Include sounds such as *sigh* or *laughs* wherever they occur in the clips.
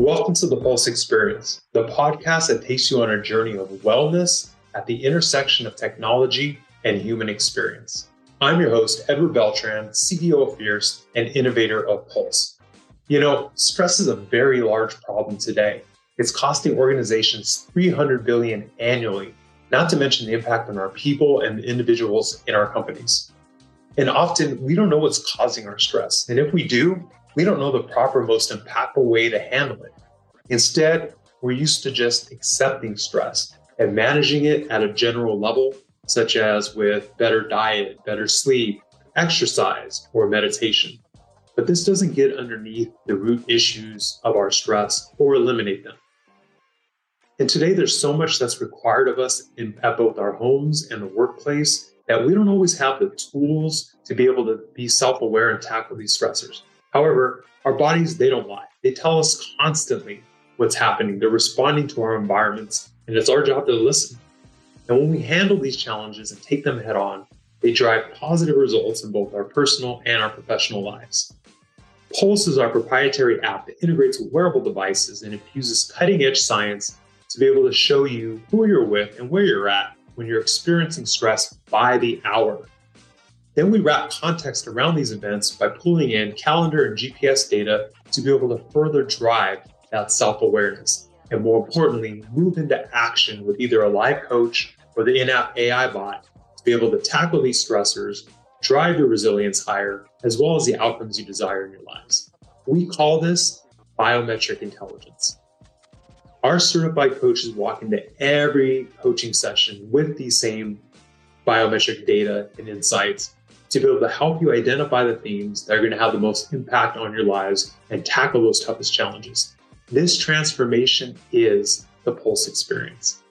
Welcome to the Pulse Experience, the podcast that takes you on a journey of wellness at the intersection of technology and human experience. I'm your host, Edward Beltran, CEO of Fierce and innovator of Pulse. You know, stress is a very large problem today. It's costing organizations 300 billion annually, not to mention the impact on our people and the individuals in our companies. And often we don't know what's causing our stress. And if we do, we don't know the proper, most impactful way to handle it. Instead, we're used to just accepting stress and managing it at a general level, such as with better diet, better sleep, exercise, or meditation. But this doesn't get underneath the root issues of our stress or eliminate them. And today, there's so much that's required of us in, at both our homes and the workplace that we don't always have the tools to be able to be self aware and tackle these stressors. However, our bodies, they don't lie. They tell us constantly what's happening. They're responding to our environments, and it's our job to listen. And when we handle these challenges and take them head on, they drive positive results in both our personal and our professional lives. Pulse is our proprietary app that integrates wearable devices and infuses cutting edge science to be able to show you who you're with and where you're at when you're experiencing stress by the hour. Then we wrap context around these events by pulling in calendar and GPS data to be able to further drive that self awareness. And more importantly, move into action with either a live coach or the in app AI bot to be able to tackle these stressors, drive your resilience higher, as well as the outcomes you desire in your lives. We call this biometric intelligence. Our certified coaches walk into every coaching session with these same biometric data and insights to be able to help you identify the themes that are going to have the most impact on your lives and tackle those toughest challenges. This transformation is the Pulse experience.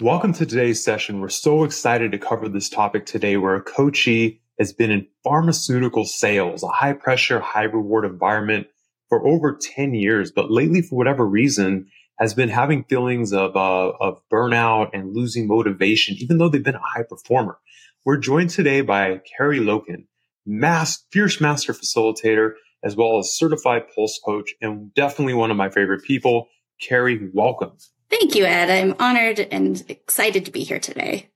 Welcome to today's session. We're so excited to cover this topic today where a coachee has been in pharmaceutical sales, a high pressure, high reward environment for over 10 years, but lately, for whatever reason, has been having feelings of, uh, of burnout and losing motivation, even though they've been a high performer. We're joined today by Kari Loken, mass, fierce master facilitator, as well as certified pulse coach, and definitely one of my favorite people. Kari, welcome. Thank you, Ed. I'm honored and excited to be here today.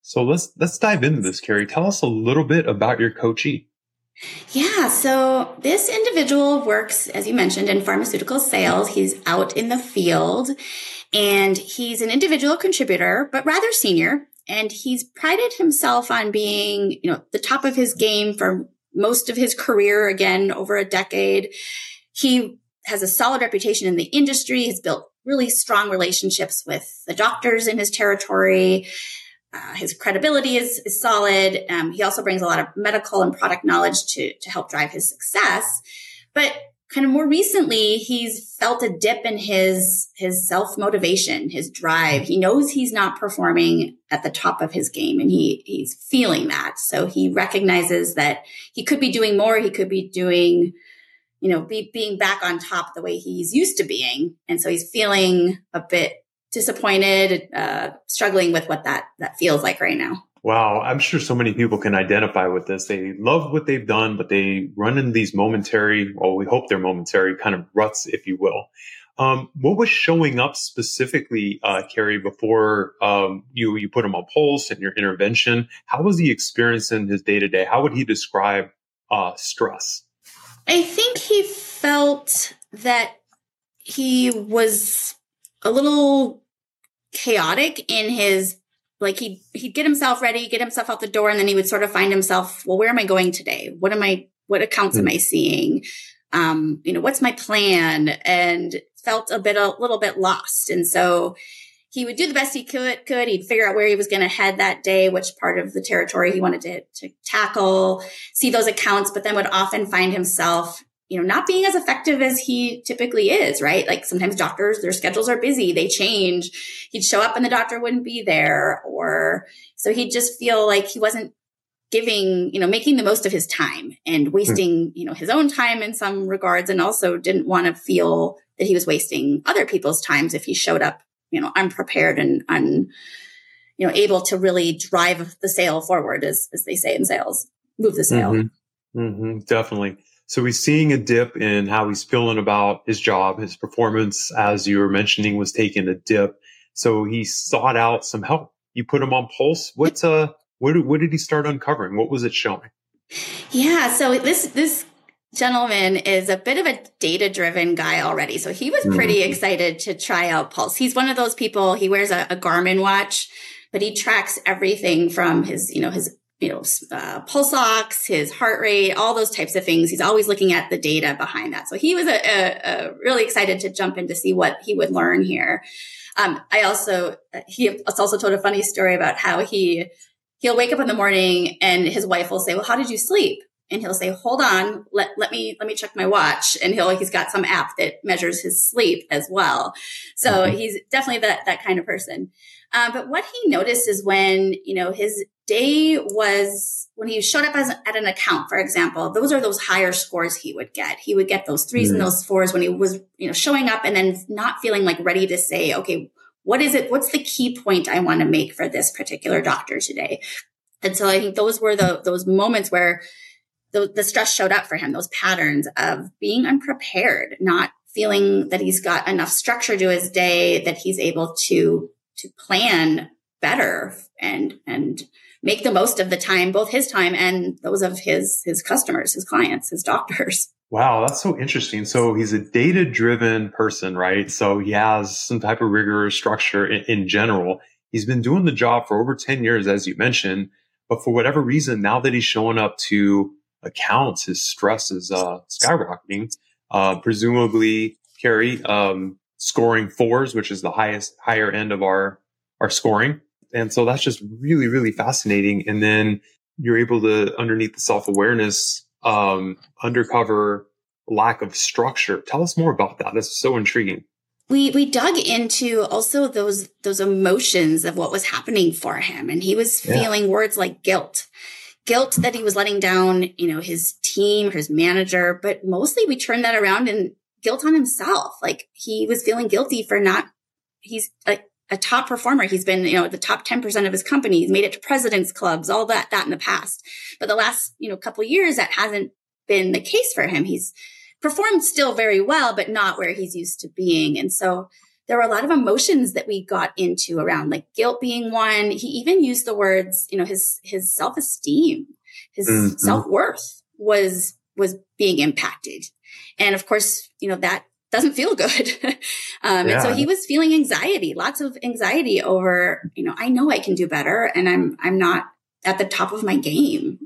So let's let's dive into this, Kari. Tell us a little bit about your coachee. Yeah, so this individual works, as you mentioned, in pharmaceutical sales. He's out in the field and he's an individual contributor, but rather senior and he's prided himself on being, you know, the top of his game for most of his career, again, over a decade. He has a solid reputation in the industry, has built really strong relationships with the doctors in his territory. Uh, his credibility is, is solid. Um, he also brings a lot of medical and product knowledge to, to help drive his success. But kind of more recently, he's felt a dip in his, his self motivation, his drive. He knows he's not performing at the top of his game and he, he's feeling that. So he recognizes that he could be doing more. He could be doing, you know, be, being back on top the way he's used to being. And so he's feeling a bit disappointed, uh, struggling with what that, that feels like right now. Wow, I'm sure so many people can identify with this. They love what they've done, but they run in these momentary, well, we hope they're momentary kind of ruts, if you will. Um, what was showing up specifically, uh, Kari, before um, you you put him on pulse and your intervention? How was he experiencing his day to day? How would he describe uh, stress? I think he felt that he was a little chaotic in his like he he'd get himself ready, get himself out the door, and then he would sort of find himself, well, where am I going today? What am I? What accounts mm-hmm. am I seeing? Um, you know, what's my plan? And felt a bit a little bit lost, and so he would do the best he could. Could he'd figure out where he was going to head that day, which part of the territory he wanted to, to tackle, see those accounts, but then would often find himself you know, not being as effective as he typically is, right? Like sometimes doctors, their schedules are busy, they change. He'd show up and the doctor wouldn't be there, or so he'd just feel like he wasn't giving, you know, making the most of his time and wasting, you know, his own time in some regards, and also didn't want to feel that he was wasting other people's times if he showed up, you know, unprepared and un, you know, able to really drive the sale forward, as as they say in sales, move the sale. Mm-hmm. Mm-hmm. Definitely. So he's seeing a dip in how he's feeling about his job. His performance, as you were mentioning, was taking a dip. So he sought out some help. You put him on pulse. What's uh what did, what did he start uncovering? What was it showing? Yeah, so this this gentleman is a bit of a data driven guy already. So he was pretty mm-hmm. excited to try out Pulse. He's one of those people, he wears a, a Garmin watch, but he tracks everything from his, you know, his you know, uh, pulse ox, his heart rate, all those types of things. He's always looking at the data behind that. So he was a, a, a really excited to jump in to see what he would learn here. Um, I also, he also told a funny story about how he, he'll wake up in the morning and his wife will say, well, how did you sleep? And he'll say, hold on, let, let me, let me check my watch. And he'll, he's got some app that measures his sleep as well. So mm-hmm. he's definitely that, that kind of person. Um, but what he noticed is when, you know, his day was when he showed up as at an account, for example, those are those higher scores he would get. He would get those 3s mm-hmm. and those fours when he was, you know, showing up and then not feeling like ready to say, okay, what is it? What's the key point I want to make for this particular doctor today? And so I think those were the, those moments where the, the stress showed up for him, those patterns of being unprepared, not feeling that he's got enough structure to his day, that he's able to, to plan better and, and make the most of the time, both his time and those of his, his customers, his clients, his doctors. *laughs* Wow, that's so interesting. So he's a data driven person, right? So he has some type of rigor or structure in, in, general. He's been doing the job for over 10 years, as you mentioned. But for whatever reason, now that he's showing up to accounts, his stress is uh, skyrocketing. Uh, presumably, Kari, um, scoring fours, which is the highest, higher end of our, our scoring. And so that's just really, really fascinating. And then you're able to, underneath the self awareness, um, undercover lack of structure. Tell us more about that. That's so intriguing. We we dug into also those those emotions of what was happening for him, and he was yeah. feeling words like guilt, guilt that he was letting down, you know, his team, his manager, but mostly we turned that around and guilt on himself. Like he was feeling guilty for not. He's like a top performer. He's been, you know, the top 10% of his company. He's made it to president's clubs, all that, that in the past. But the last, you know, couple years, that hasn't been the case for him. He's performed still very well, but not where he's used to being. And so there were a lot of emotions that we got into around like guilt being one. He even used the words, you know, his, his self-esteem, his mm-hmm. self-worth was, was being impacted. And of course, you know, that doesn't feel good. *laughs* um, yeah. and so he was feeling anxiety, lots of anxiety over, you know, I know I can do better and I'm, I'm not at the top of my game.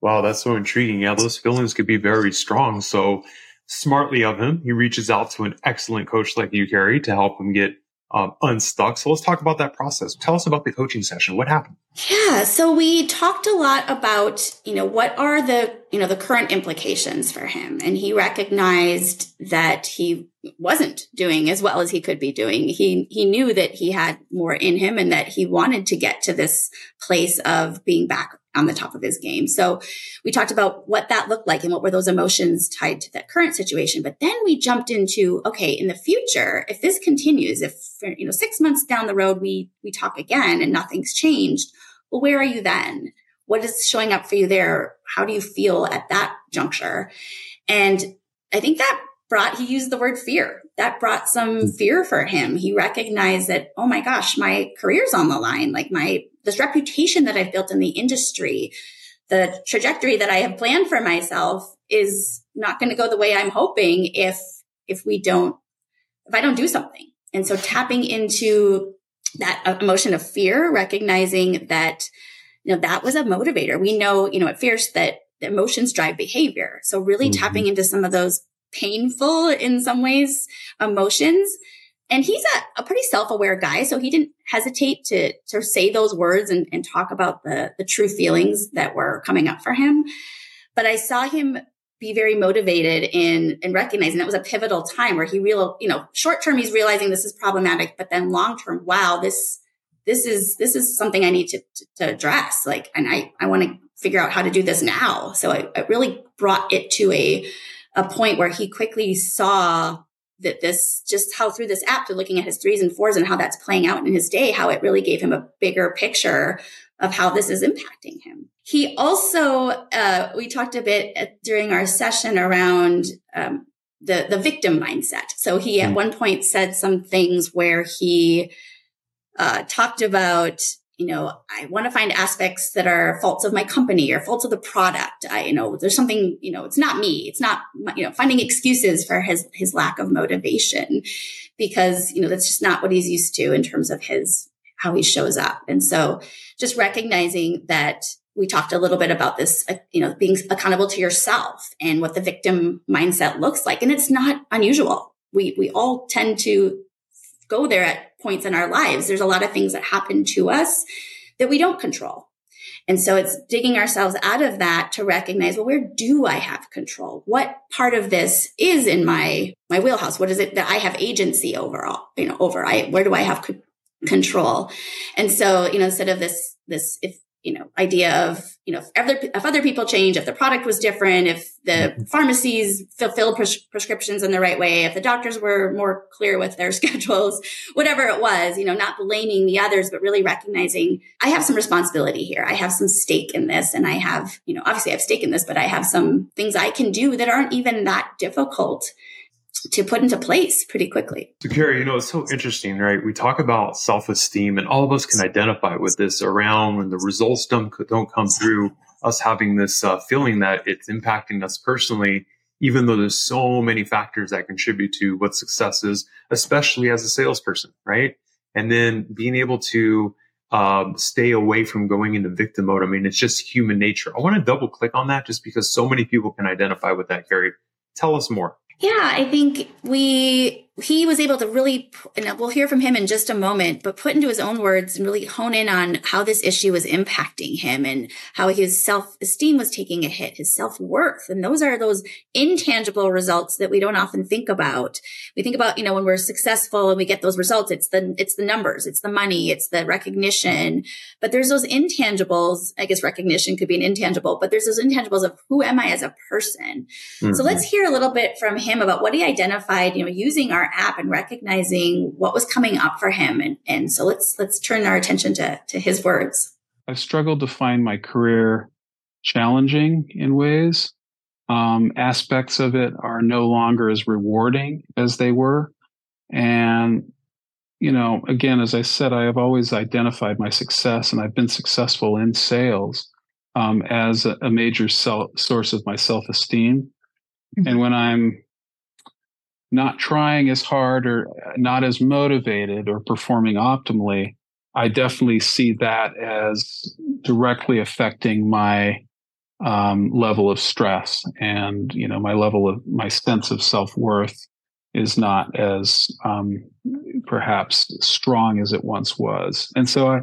Wow. That's so intriguing. Yeah. Those feelings could be very strong. So smartly of him, he reaches out to an excellent coach like you, Kari, to help him get um, unstuck. So let's talk about that process. Tell us about the coaching session. What happened? Yeah. So we talked a lot about, you know, what are the, you know, the current implications for him. And he recognized that he wasn't doing as well as he could be doing. He, he knew that he had more in him and that he wanted to get to this place of being back on the top of his game. So we talked about what that looked like and what were those emotions tied to that current situation. But then we jumped into, okay, in the future, if this continues, if, you know, six months down the road, we, we talk again and nothing's changed. Well, where are you then? What is showing up for you there? How do you feel at that juncture? And I think that brought, he used the word fear. That brought some fear for him. He recognized that, oh my gosh, my career's on the line. Like my, this reputation that I've built in the industry, the trajectory that I have planned for myself is not going to go the way I'm hoping if, if we don't, if I don't do something. And so tapping into that emotion of fear, recognizing that, you know, that was a motivator. We know, you know, at Fierce that emotions drive behavior. So really mm-hmm. tapping into some of those painful in some ways emotions. And he's a, a pretty self-aware guy so he didn't hesitate to to say those words and, and talk about the the true feelings that were coming up for him. But i saw him be very motivated in in recognizing that was a pivotal time where he real you know short term he's realizing this is problematic but then long term wow this this is this is something i need to, to, to address. Like and i i want to figure out how to do this now. So I, I really brought it to a a point where he quickly saw that this just how through this app to looking at his threes and fours and how that's playing out in his day, how it really gave him a bigger picture of how this is impacting him. He also, uh, we talked a bit during our session around um, the the victim mindset. So he at hmm. one point said some things where he uh, talked about you know, I want to find aspects that are faults of my company or faults of the product. I, you know, there's something, you know, it's not me. It's not, you know, finding excuses for his, his lack of motivation because, you know, that's just not what he's used to in terms of his, how he shows up. And so just recognizing that we talked a little bit about this, uh, you know, being accountable to yourself and what the victim mindset looks like. And it's not unusual. We, we all tend to go there at points in our lives. There's a lot of things that happen to us that we don't control. And so it's digging ourselves out of that to recognize, well, where do I have control? What part of this is in my, my wheelhouse? What is it that I have agency overall, you know, over? I, where do I have control? And so, you know, instead of this, this, if you know, idea of, you know, if other, if other people change, if the product was different, if the mm-hmm. pharmacies fulfilled pres- prescriptions in the right way, if the doctors were more clear with their *laughs* schedules, whatever it was, you know, not blaming the others, but really recognizing I have some responsibility here. I have some stake in this and I have, you know, obviously I have stake in this, but I have some things I can do that aren't even that difficult to put into place pretty quickly. So, Kari, you know, it's so interesting, right? We talk about self esteem, and all of us can identify with this around when the results don't, don't come through, us having this uh, feeling that it's impacting us personally, even though there's so many factors that contribute to what success is, especially as a salesperson, right? And then being able to um, stay away from going into victim mode. I mean, it's just human nature. I want to double click on that just because so many people can identify with that, Kari. Tell us more. Yeah, I think we he was able to really, and we'll hear from him in just a moment, but put into his own words and really hone in on how this issue was impacting him and how his self esteem was taking a hit, his self worth. And those are those intangible results that we don't often think about. We think about, you know, when we're successful and we get those results, it's the, it's the numbers, it's the money, it's the recognition, but there's those intangibles. I guess recognition could be an intangible, but there's those intangibles of who am I as a person? Mm-hmm. So let's hear a little bit from him about what he identified, you know, using our our app and recognizing what was coming up for him. And, and so let's, let's turn our attention to, to his words. I've struggled to find my career challenging in ways. Um, aspects of it are no longer as rewarding as they were. And, you know, again, as I said, I have always identified my success and I've been successful in sales um, as a, a major source of my self esteem. Mm-hmm. And when I'm not trying as hard or not as motivated or performing optimally, I definitely see that as directly affecting my um, level of stress. And you know my level of my sense of self worth is not as um, perhaps strong as it once was, and so I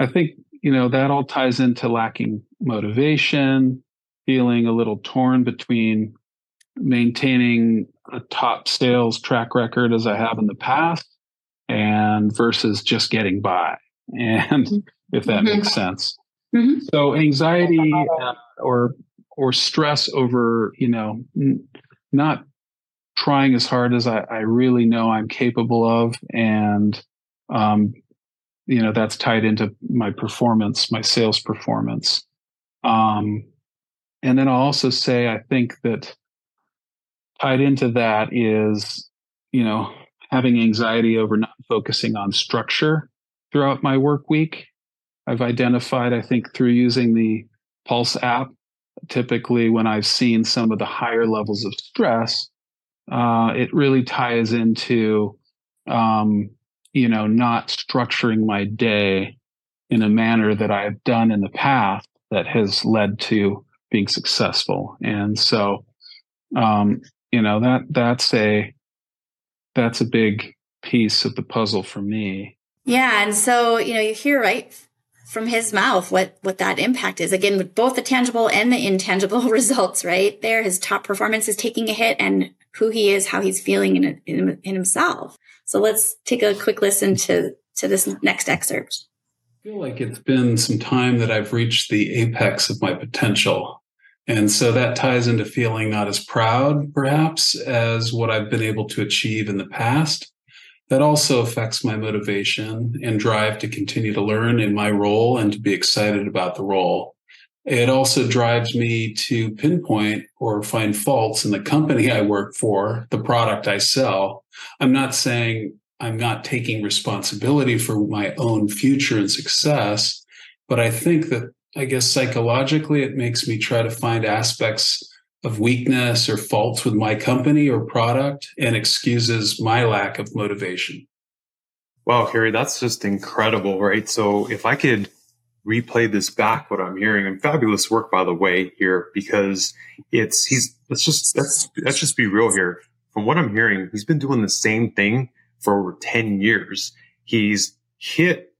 I think you know that all ties into lacking motivation, feeling a little torn between maintaining a top sales track record as I have in the past and versus just getting by. *laughs* And if that mm-hmm. makes sense. Mm-hmm. So anxiety *laughs* uh, or or stress over, you know, n- not trying as hard as I, I, really know I'm capable of. And, um, you know, that's tied into my performance, my sales performance. Um, and then I'll also say, I think that tied into that is, you know, having anxiety over not focusing on structure throughout my work week. I've identified, I think, through using the Pulse app, typically when I've seen some of the higher levels of stress, uh, it really ties into, um, you know, not structuring my day in a manner that I've done in the past that has led to being successful. And so, um, you know that that's a that's a big piece of the puzzle for me. Yeah and so you know you hear right from his mouth what what that impact is. Again with both the tangible and the intangible *laughs* results right? There his top performance is taking a hit and who he is how he's feeling in, in, in himself. So let's take a quick listen to to this next excerpt. I feel like it's been some time that I've reached the apex of my potential. And so that ties into feeling not as proud, perhaps, as what I've been able to achieve in the past. that also affects my motivation and drive to continue to learn in my role and to be excited about the role. It also drives me to pinpoint or find faults in the company I work for, the product I sell. I'm not saying I'm not taking responsibility for my own future and success, but I think that I guess psychologically it makes me try to find aspects of weakness or faults with my company or product and excuses my lack of motivation. Wow, Kari, that's just incredible, right? So if I could replay this back, what I'm hearing, and fabulous work, by the way, here, because it's, he's, let's just, let's, let's just be real here. From what I'm hearing, he's been doing the same thing for over 10 years. He's hit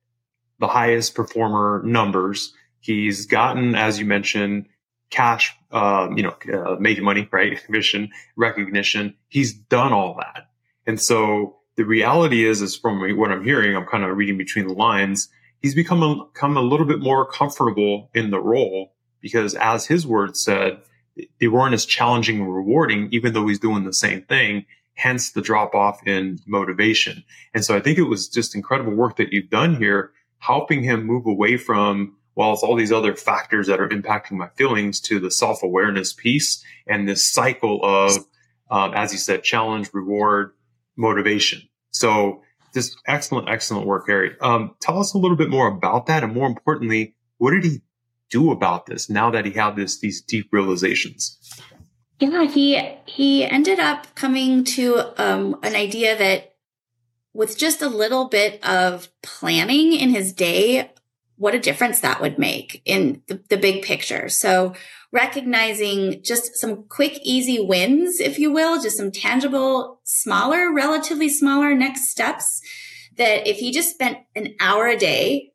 the highest performer numbers. He's gotten, as you mentioned, cash, um, you know, uh, making money, *laughs* right? Commission, recognition. He's done all that. And so the reality is, is from what I'm hearing, I'm kind of reading between the lines. He's become a, become a little bit more comfortable in the role because as his words said, they weren't as challenging and rewarding, even though he's doing the same thing. Hence the drop off in motivation. And so I think it was just incredible work that you've done here, helping him move away from well, it's all these other factors that are impacting my feelings to the self awareness piece and this cycle of, um, as you said, challenge, reward, motivation. So this excellent, excellent work, Kari. Um, tell us a little bit more about that. And more importantly, what did he do about this now that he had this, these deep realizations? Yeah, he, he ended up coming to, um, an idea that with just a little bit of planning in his day, what a difference that would make in the, the, big picture. So recognizing just some quick, easy wins, if you will, just some tangible, smaller, relatively smaller next steps that if he just spent an hour a day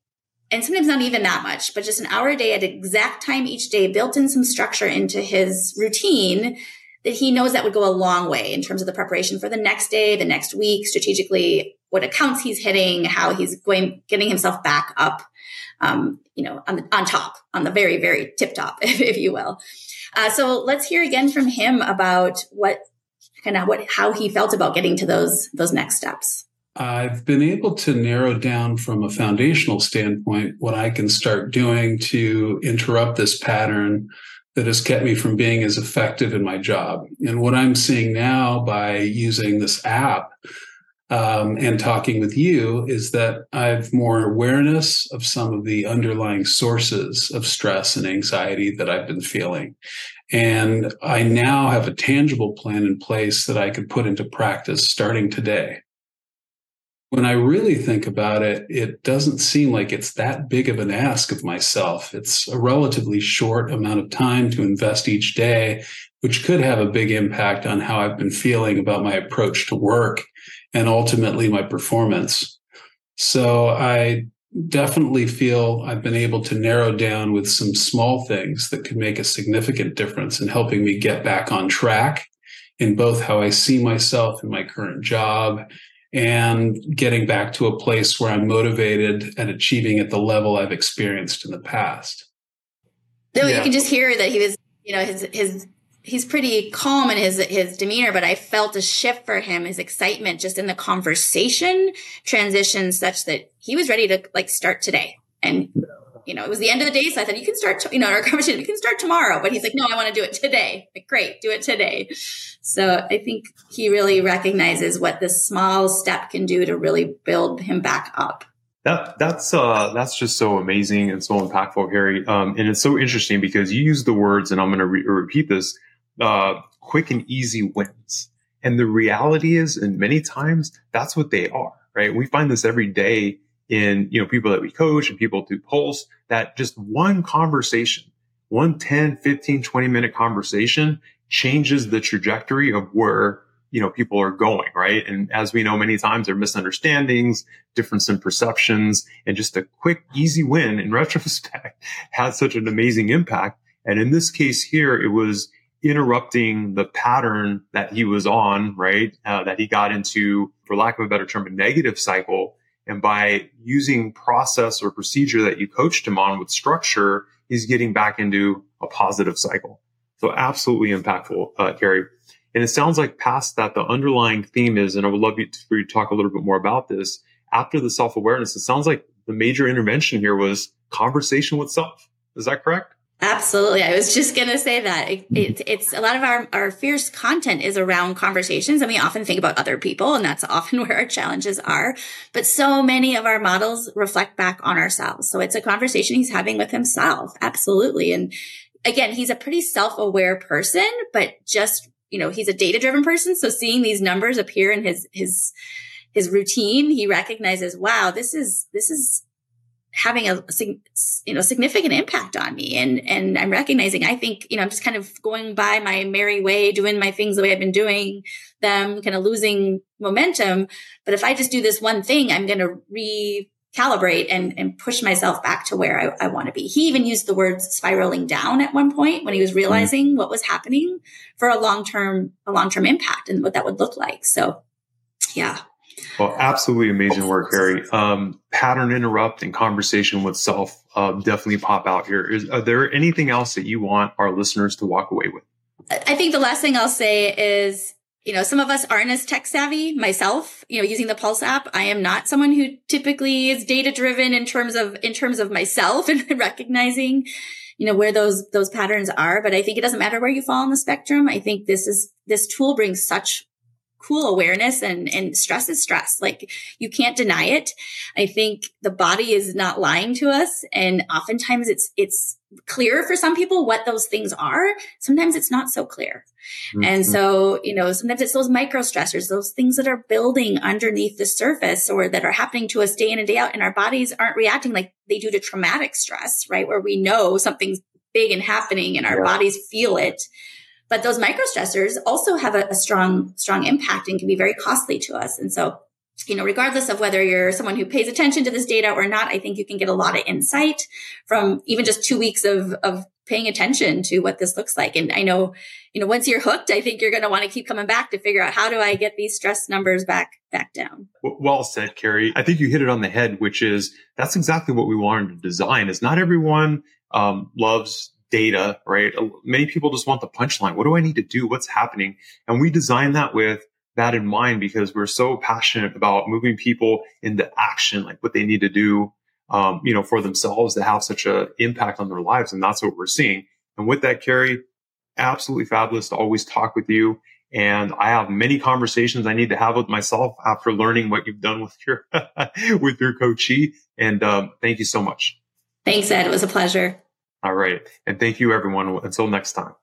and sometimes not even that much, but just an hour a day at exact time each day, built in some structure into his routine that he knows that would go a long way in terms of the preparation for the next day, the next week, strategically, what accounts he's hitting, how he's going, getting himself back up um, you know, on the, on top, on the very, very tip top, *laughs* if, if you will. Uh, so let's hear again from him about what kind of what, how he felt about getting to those, those next steps. I've been able to narrow down from a foundational standpoint what I can start doing to interrupt this pattern that has kept me from being as effective in my job. And what I'm seeing now by using this app um, and talking with you is that I've more awareness of some of the underlying sources of stress and anxiety that I've been feeling. And I now have a tangible plan in place that I could put into practice starting today. When I really think about it, it doesn't seem like it's that big of an ask of myself. It's a relatively short amount of time to invest each day, which could have a big impact on how I've been feeling about my approach to work and ultimately my performance. So I definitely feel I've been able to narrow down with some small things that could make a significant difference in helping me get back on track in both how I see myself in my current job and getting back to a place where I'm motivated and achieving at the level I've experienced in the past. No, yeah. you can just hear that he was, you know, his his he's pretty calm in his his demeanor, but I felt a shift for him, his excitement just in the conversation transition such that he was ready to like start today. And you know, it was the end of the day, so I said, "You can start." you know, in our *laughs* conversation, you can start tomorrow. But he's like, "No, I want to do it today." Like, great, do it today. So I think he really recognizes what this small step can do to really build him back up. That that's uh that's just so amazing and so impactful, Kari. Um, and it's so interesting because you use the words, and I'm going to re- repeat this uh, quick and easy wins. And the reality is, and many times that's what they are, right? We find this every day in, you know, people that we coach and people through Pulse that just one conversation, one 10, 15, 20 minute conversation changes the trajectory of where, you know, people are going, right? And as we know, many times there are misunderstandings, difference in perceptions, and just a quick, easy win in *laughs* retrospect has such an amazing impact. And in this case here, it was, interrupting the pattern that he was on, right? Uh, that he got into, for lack of a better term, a negative cycle. And by using process or procedure that you coached him on with structure, he's getting back into a positive cycle. So absolutely impactful, uh, Kari. And it sounds like past that, the underlying theme is, and I would love you to, for you to talk a little bit more about this. After the self awareness, it sounds like the major intervention here was conversation with self. Is that correct? Absolutely. I was just going to say that it, it, it's a lot of our, our fierce content is around conversations and we often think about other people and that's *laughs* often where our challenges are. But so many of our models reflect back on ourselves. So it's a conversation he's having with himself. Absolutely. And again, he's a pretty self-aware person, but just, you know, he's a data driven person. So seeing these numbers appear in his, his, his routine, he recognizes, wow, this is, this is having a you know significant impact on me. And and I'm recognizing I think you know I'm just kind of going by my merry way doing my things the way I've been doing them kind of losing momentum. But if I just do this one thing I'm going to recalibrate and and push myself back to where I, I want to be. He even used the words spiraling down at one point when he was realizing mm-hmm. what was happening for a long-term a long-term impact and what that would look like. So yeah well, absolutely amazing work, Kari. Um, pattern interrupt and conversation with self uh, definitely pop out here. Is are there anything else that you want our listeners to walk away with? I think the last thing I'll say is, you know, some of us aren't as tech savvy. Myself, you know, using the Pulse app, I am not someone who typically is data driven in terms of in terms of myself *laughs* and recognizing you know where those those patterns are but i think it doesn't matter where you fall on the spectrum i think this is this tool brings such cool awareness and, and stress is stress. Like you can't deny it. I think the body is not lying to us. And oftentimes it's, it's clear for some people what those things are. Sometimes it's not so clear. Mm-hmm. And so, you know, sometimes it's those micro stressors, those things that are building underneath the surface or that are happening to us day in and day out. And our bodies aren't reacting like they do to traumatic stress, right? Where we know something's big and happening and our yeah. bodies feel it. But those micro stressors also have a, a strong, strong impact and can be very costly to us. And so you know, regardless of whether you're someone who pays attention to this data or not, I think you can get a lot of insight from even just two weeks of, of paying attention to what this looks like. And I know, you know, once you're hooked, I think you're going to want to keep coming back to figure out how do I get these stress numbers back, back down. Well said, Kari. I think you hit it on the head, which is that's exactly what we wanted to design is not everyone um, loves data, right? Many people just want the punchline. What do I need to do? What's happening? And we design that with that in mind because we're so passionate about moving people into action, like what they need to do, um, you know, for themselves to have such an impact on their lives. And that's what we're seeing. And with that, Kari, absolutely fabulous to always talk with you. And I have many conversations I need to have with myself after learning what you've done with your, *laughs* with your coachee. And um, thank you so much. Thanks, Ed. It was a pleasure. All right. And thank you, everyone. Until next time.